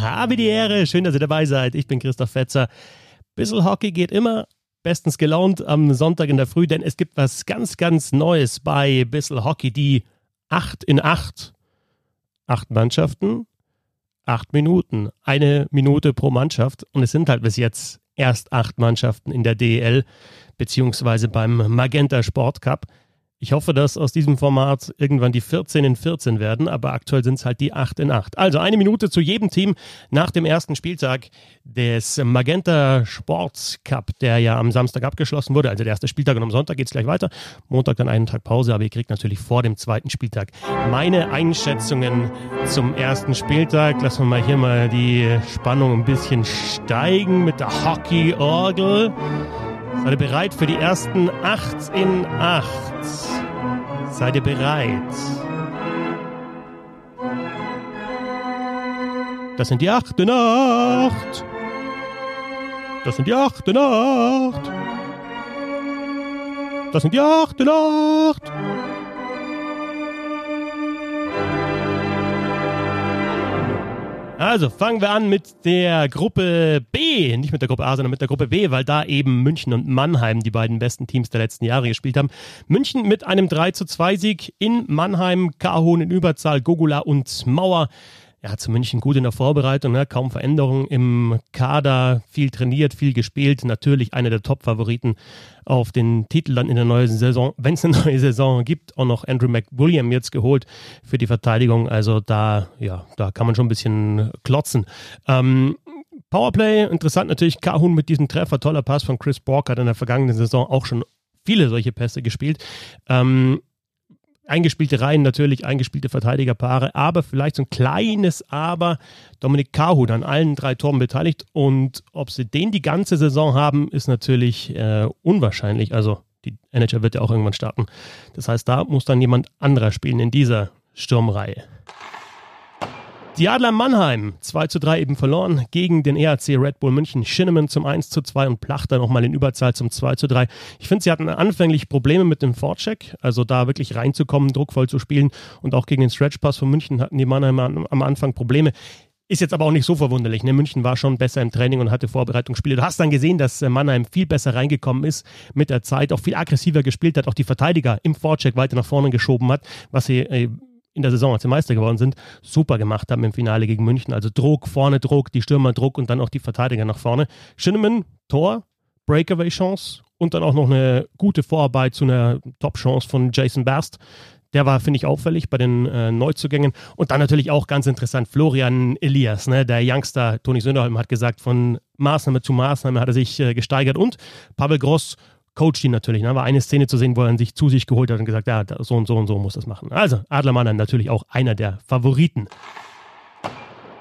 Habe die Ehre, schön, dass ihr dabei seid. Ich bin Christoph Fetzer. Bissel Hockey geht immer bestens gelaunt am Sonntag in der Früh, denn es gibt was ganz, ganz Neues bei Bissel Hockey. Die 8 in 8. Acht Mannschaften, acht Minuten. Eine Minute pro Mannschaft. Und es sind halt bis jetzt erst acht Mannschaften in der DEL, beziehungsweise beim Magenta Sport Cup. Ich hoffe, dass aus diesem Format irgendwann die 14 in 14 werden, aber aktuell sind es halt die 8 in 8. Also eine Minute zu jedem Team nach dem ersten Spieltag des Magenta Sports Cup, der ja am Samstag abgeschlossen wurde. Also der erste Spieltag und am Sonntag geht es gleich weiter. Montag dann einen Tag Pause, aber ihr kriegt natürlich vor dem zweiten Spieltag meine Einschätzungen zum ersten Spieltag. Lassen wir mal hier mal die Spannung ein bisschen steigen mit der Hockey-Orgel. Seid ihr bereit für die ersten 8 in 8? Seid ihr bereit? Das sind die 8 in 8. Das sind die 8 in 8. Das sind die 8 in 8. Also fangen wir an mit der Gruppe B, nicht mit der Gruppe A, sondern mit der Gruppe B, weil da eben München und Mannheim die beiden besten Teams der letzten Jahre gespielt haben. München mit einem 3 zu 2 Sieg in Mannheim, Kahun in Überzahl, Gogula und Mauer ja, zu München gut in der Vorbereitung, ne? kaum Veränderungen im Kader, viel trainiert, viel gespielt. Natürlich einer der Top-Favoriten auf den Titel dann in der neuen Saison, wenn es eine neue Saison gibt. Auch noch Andrew McWilliam jetzt geholt für die Verteidigung. Also da, ja, da kann man schon ein bisschen klotzen. Ähm, Powerplay, interessant natürlich, Kahun mit diesem Treffer, toller Pass von Chris Bork hat in der vergangenen Saison auch schon viele solche Pässe gespielt. Ähm, eingespielte Reihen natürlich, eingespielte Verteidigerpaare, aber vielleicht so ein kleines Aber. Dominik Kahun an allen drei Toren beteiligt und ob sie den die ganze Saison haben, ist natürlich äh, unwahrscheinlich. Also die NHL wird ja auch irgendwann starten. Das heißt, da muss dann jemand anderer spielen in dieser Sturmreihe. Die Adler Mannheim 2 zu 3 eben verloren gegen den ERC Red Bull München. Schinnemann zum 1 zu 2 und Plachter nochmal in Überzahl zum 2 zu 3. Ich finde, sie hatten anfänglich Probleme mit dem Vorcheck, also da wirklich reinzukommen, druckvoll zu spielen und auch gegen den Stretchpass von München hatten die Mannheim am Anfang Probleme. Ist jetzt aber auch nicht so verwunderlich. Ne? München war schon besser im Training und hatte Vorbereitungsspiele. Du hast dann gesehen, dass äh, Mannheim viel besser reingekommen ist mit der Zeit, auch viel aggressiver gespielt hat, auch die Verteidiger im Vorcheck weiter nach vorne geschoben hat, was sie äh, in der Saison, als sie Meister geworden sind, super gemacht haben im Finale gegen München. Also Druck, vorne Druck, die Stürmer Druck und dann auch die Verteidiger nach vorne. Schinnemann, Tor, Breakaway-Chance und dann auch noch eine gute Vorarbeit zu einer Top-Chance von Jason Berst. Der war, finde ich, auffällig bei den äh, Neuzugängen. Und dann natürlich auch ganz interessant, Florian Elias, ne, der Youngster. Toni Sönderholm hat gesagt, von Maßnahme zu Maßnahme hat er sich äh, gesteigert. Und Pavel Gross coacht ihn natürlich. Da ne? war eine Szene zu sehen, wo er sich zu sich geholt hat und gesagt, ja, so und so und so muss das machen. Also Adlermann natürlich auch einer der Favoriten.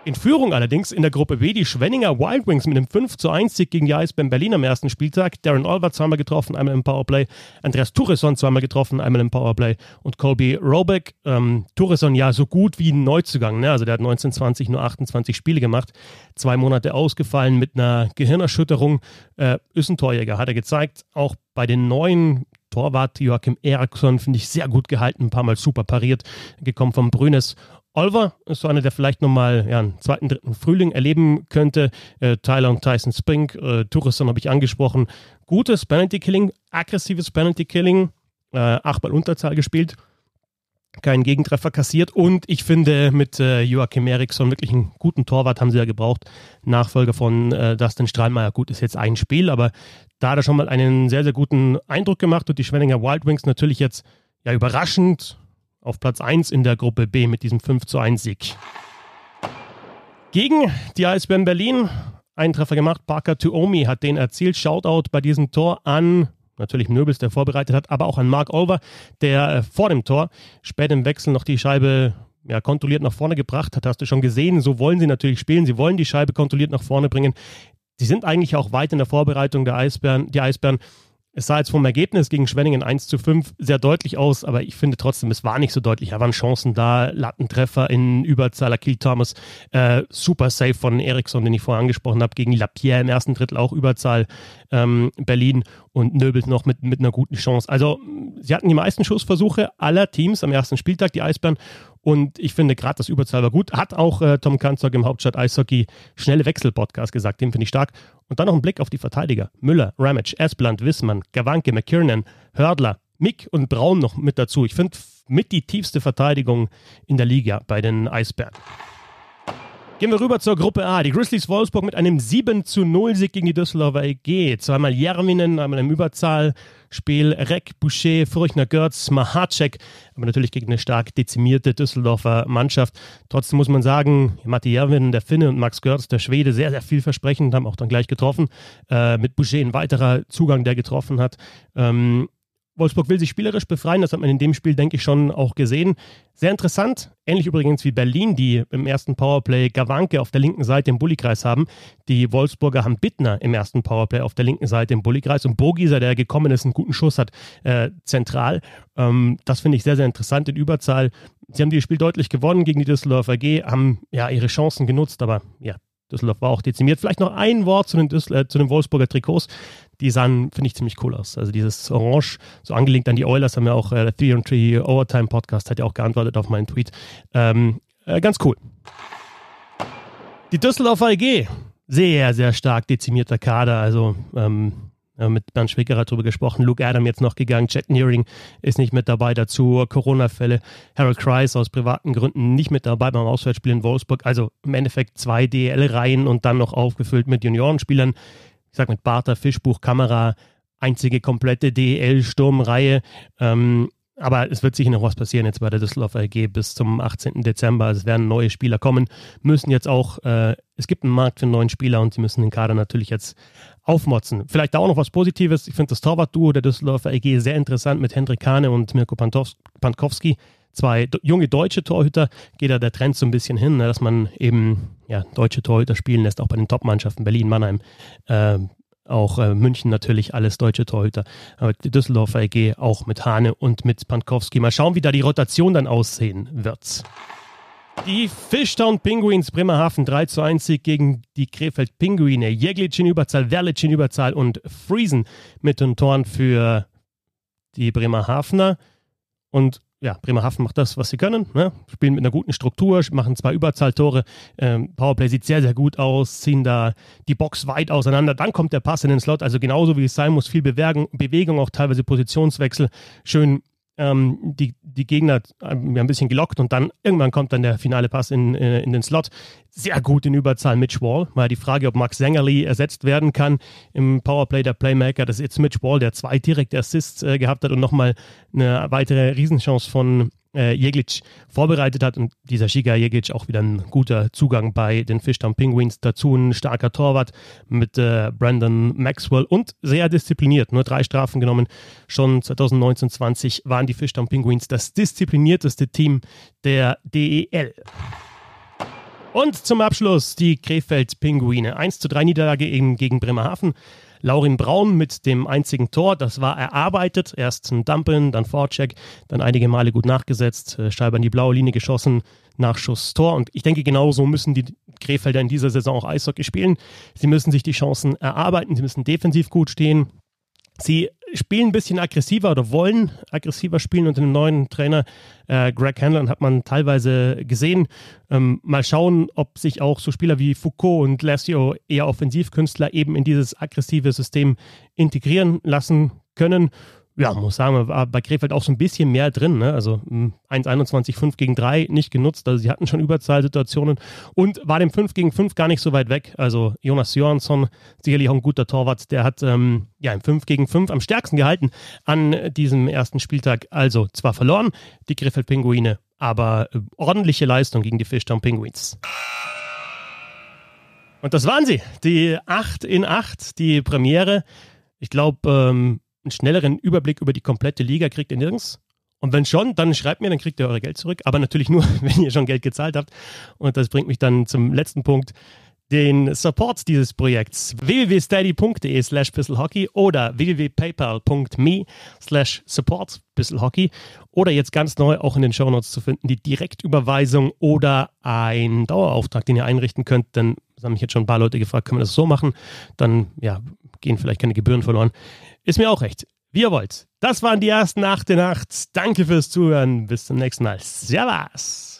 In Führung allerdings in der Gruppe B die Schwenninger Wild Wings mit einem 5 zu 1 Sieg gegen die Eisbären Berlin am ersten Spieltag. Darren Olver zweimal getroffen, einmal im Powerplay. Andreas Turesson zweimal getroffen, einmal im Powerplay. Und Colby Robeck. Ähm, Turesson ja so gut wie ein Neuzugang. Ne? Also der hat 1920 nur 28 Spiele gemacht. Zwei Monate ausgefallen mit einer Gehirnerschütterung. Äh, ist ein Torjäger, hat er gezeigt. Auch bei den neuen Torwart Joachim Eriksson finde ich sehr gut gehalten, ein paar Mal super pariert, gekommen vom Brünes Oliver ist so einer, der vielleicht nochmal ja, einen zweiten, dritten Frühling erleben könnte. Äh, Tyler und Tyson Spring, äh, Touriston habe ich angesprochen. Gutes Penalty-Killing, aggressives Penalty-Killing, äh, achtmal Unterzahl gespielt, keinen Gegentreffer kassiert und ich finde mit äh, Joachim Eriksson wirklich einen guten Torwart haben sie ja gebraucht. Nachfolger von äh, Dustin Strahlmeier. Gut, ist jetzt ein Spiel, aber da hat er schon mal einen sehr, sehr guten Eindruck gemacht und die Schwenninger Wild Wings natürlich jetzt ja überraschend auf Platz 1 in der Gruppe B mit diesem 5 zu 1 Sieg. Gegen die Eisbären Berlin einen Treffer gemacht. Parker Tuomi hat den erzielt. Shoutout bei diesem Tor an natürlich Nöbels, der vorbereitet hat, aber auch an Mark Olver, der äh, vor dem Tor spät im Wechsel noch die Scheibe ja, kontrolliert nach vorne gebracht hat. Hast du schon gesehen, so wollen sie natürlich spielen. Sie wollen die Scheibe kontrolliert nach vorne bringen. Sie sind eigentlich auch weit in der Vorbereitung der Eisbären. Die Eisbären es sah jetzt vom Ergebnis gegen Schwenningen 1 zu 5 sehr deutlich aus, aber ich finde trotzdem, es war nicht so deutlich. Da waren Chancen da, Lattentreffer in Überzahl, Akil Thomas, äh, super Save von Eriksson, den ich vorher angesprochen habe, gegen Lapierre im ersten Drittel auch Überzahl ähm, Berlin und Nöbelt noch mit, mit einer guten Chance. Also sie hatten die meisten Schussversuche aller Teams am ersten Spieltag, die Eisbären. Und ich finde gerade das Überzahl war gut. Hat auch äh, Tom Kanzog im Hauptstadt Eishockey schnelle Wechsel-Podcast gesagt. Den finde ich stark. Und dann noch ein Blick auf die Verteidiger. Müller, Ramage, Esbland, Wissmann, Gawanke, McKiernan, Hördler, Mick und Braun noch mit dazu. Ich finde mit die tiefste Verteidigung in der Liga bei den Eisbären. Gehen wir rüber zur Gruppe A. Die Grizzlies Wolfsburg mit einem 7 zu 0 Sieg gegen die Düsseldorfer EG. Zweimal Järvinen, einmal im Überzahlspiel. Reck, Boucher, Furchner, Görz, Mahacek. Aber natürlich gegen eine stark dezimierte Düsseldorfer Mannschaft. Trotzdem muss man sagen, Matti Järvinen, der Finne und Max Görz, der Schwede, sehr, sehr vielversprechend, haben auch dann gleich getroffen. Äh, mit Boucher ein weiterer Zugang, der getroffen hat. Ähm, Wolfsburg will sich spielerisch befreien, das hat man in dem Spiel, denke ich, schon auch gesehen. Sehr interessant, ähnlich übrigens wie Berlin, die im ersten Powerplay Gawanke auf der linken Seite im Bullykreis haben. Die Wolfsburger haben Bittner im ersten Powerplay auf der linken Seite im Bullykreis und Burgieser, der gekommen ist, einen guten Schuss hat, äh, zentral. Ähm, das finde ich sehr, sehr interessant in Überzahl. Sie haben dieses Spiel deutlich gewonnen gegen die Düsseldorfer AG, haben ja ihre Chancen genutzt, aber ja, Düsseldorf war auch dezimiert. Vielleicht noch ein Wort zu den, Düssel äh, zu den Wolfsburger Trikots. Die sahen, finde ich, ziemlich cool aus. Also dieses Orange, so angelegt an die Oilers, haben ja auch äh, der Three on Tree Overtime Podcast, hat ja auch geantwortet auf meinen Tweet. Ähm, äh, ganz cool. Die Düsseldorfer EG, sehr, sehr stark dezimierter Kader. Also ähm, äh, mit Bernd Schwickerer darüber gesprochen. Luke Adam jetzt noch gegangen. Chet Nearing ist nicht mit dabei. Dazu Corona-Fälle. Harold Kreis aus privaten Gründen nicht mit dabei beim Auswärtsspiel in Wolfsburg. Also im Endeffekt zwei DL-Reihen und dann noch aufgefüllt mit Juniorenspielern. Ich sag mit Barter, Fischbuch, Kamera. Einzige komplette DL-Sturmreihe. Ähm, aber es wird sicher noch was passieren jetzt bei der Düsseldorfer AG bis zum 18. Dezember. Also es werden neue Spieler kommen, müssen jetzt auch, äh, es gibt einen Markt für neuen Spieler und sie müssen den Kader natürlich jetzt aufmotzen. Vielleicht da auch noch was Positives. Ich finde das Torwartduo der Düsseldorfer AG sehr interessant mit Hendrik Kahne und Mirko Pankowski. Zwei junge deutsche Torhüter. Geht da der Trend so ein bisschen hin, ne, dass man eben ja, deutsche Torhüter spielen lässt, auch bei den Top-Mannschaften Berlin, Mannheim. Äh, auch äh, München natürlich alles deutsche Torhüter. Aber die Düsseldorfer EG auch mit Hane und mit Pankowski. Mal schauen, wie da die Rotation dann aussehen wird. Die Fishtown Penguins Bremerhaven 3 zu 1 Sieg gegen die Krefeld Pinguine. Jeglic in Überzahl, Werlic in Überzahl und Friesen mit den Toren für die Bremerhavener. Und ja, Bremerhaven macht das, was sie können. Ne? Spielen mit einer guten Struktur, machen zwei Überzahltore. Ähm, Powerplay sieht sehr, sehr gut aus, ziehen da die Box weit auseinander. Dann kommt der Pass in den Slot, also genauso wie es sein muss. Viel Bewegung, Bewegung auch teilweise Positionswechsel. Schön ähm, die, die Gegner ähm, ein bisschen gelockt und dann irgendwann kommt dann der finale Pass in, äh, in den Slot. Sehr gut in Überzahl Mitch Wall. Mal die Frage, ob Max Sängerli ersetzt werden kann im Powerplay der Playmaker. Das ist jetzt Mitch Wall, der zwei direkte Assists äh, gehabt hat und nochmal eine weitere Riesenchance von äh, Jeglic vorbereitet hat. Und dieser Shiga Jeglic auch wieder ein guter Zugang bei den Fishtown Penguins. Dazu ein starker Torwart mit äh, Brandon Maxwell und sehr diszipliniert. Nur drei Strafen genommen. Schon 2019-20 waren die Fishtown Penguins das disziplinierteste Team der DEL. Und zum Abschluss die Krefeld Pinguine. 1 zu 3 Niederlage eben gegen Bremerhaven. Laurin Braun mit dem einzigen Tor. Das war erarbeitet. Erst ein Dumpen, dann Vorcheck, dann einige Male gut nachgesetzt, äh, Scheibe an die blaue Linie geschossen, Nachschuss, Tor. Und ich denke, genauso müssen die Krefelder in dieser Saison auch Eishockey spielen. Sie müssen sich die Chancen erarbeiten, sie müssen defensiv gut stehen. Sie spielen ein bisschen aggressiver oder wollen aggressiver spielen unter dem neuen Trainer äh, Greg Hanlon hat man teilweise gesehen. Ähm, mal schauen, ob sich auch so Spieler wie Foucault und Lassio, eher Offensivkünstler, eben in dieses aggressive System integrieren lassen können ja, muss sagen, war bei Krefeld auch so ein bisschen mehr drin. Ne? Also 1,21, hm, 5 gegen 3 nicht genutzt. Also sie hatten schon Überzahlsituationen und war dem 5 gegen 5 gar nicht so weit weg. Also Jonas Johansson, sicherlich auch ein guter Torwart, der hat ähm, ja im 5 gegen 5 am stärksten gehalten an diesem ersten Spieltag. Also zwar verloren, die Krefeld Pinguine, aber äh, ordentliche Leistung gegen die Fishtown Penguins. Und das waren sie, die 8 in 8, die Premiere. Ich glaube, ähm, einen schnelleren Überblick über die komplette Liga kriegt ihr nirgends. Und wenn schon, dann schreibt mir, dann kriegt ihr eure Geld zurück. Aber natürlich nur, wenn ihr schon Geld gezahlt habt. Und das bringt mich dann zum letzten Punkt. Den Support dieses Projekts www.steady.de slash bisselhockey oder www.paypal.me slash support bisselhockey oder jetzt ganz neu auch in den Shownotes zu finden, die Direktüberweisung oder ein Dauerauftrag, den ihr einrichten könnt, denn das haben mich jetzt schon ein paar Leute gefragt, können wir das so machen? Dann ja, gehen vielleicht keine Gebühren verloren. Ist mir auch recht. Wie ihr wollt. Das waren die ersten acht der Nacht. Danke fürs Zuhören. Bis zum nächsten Mal. Servus.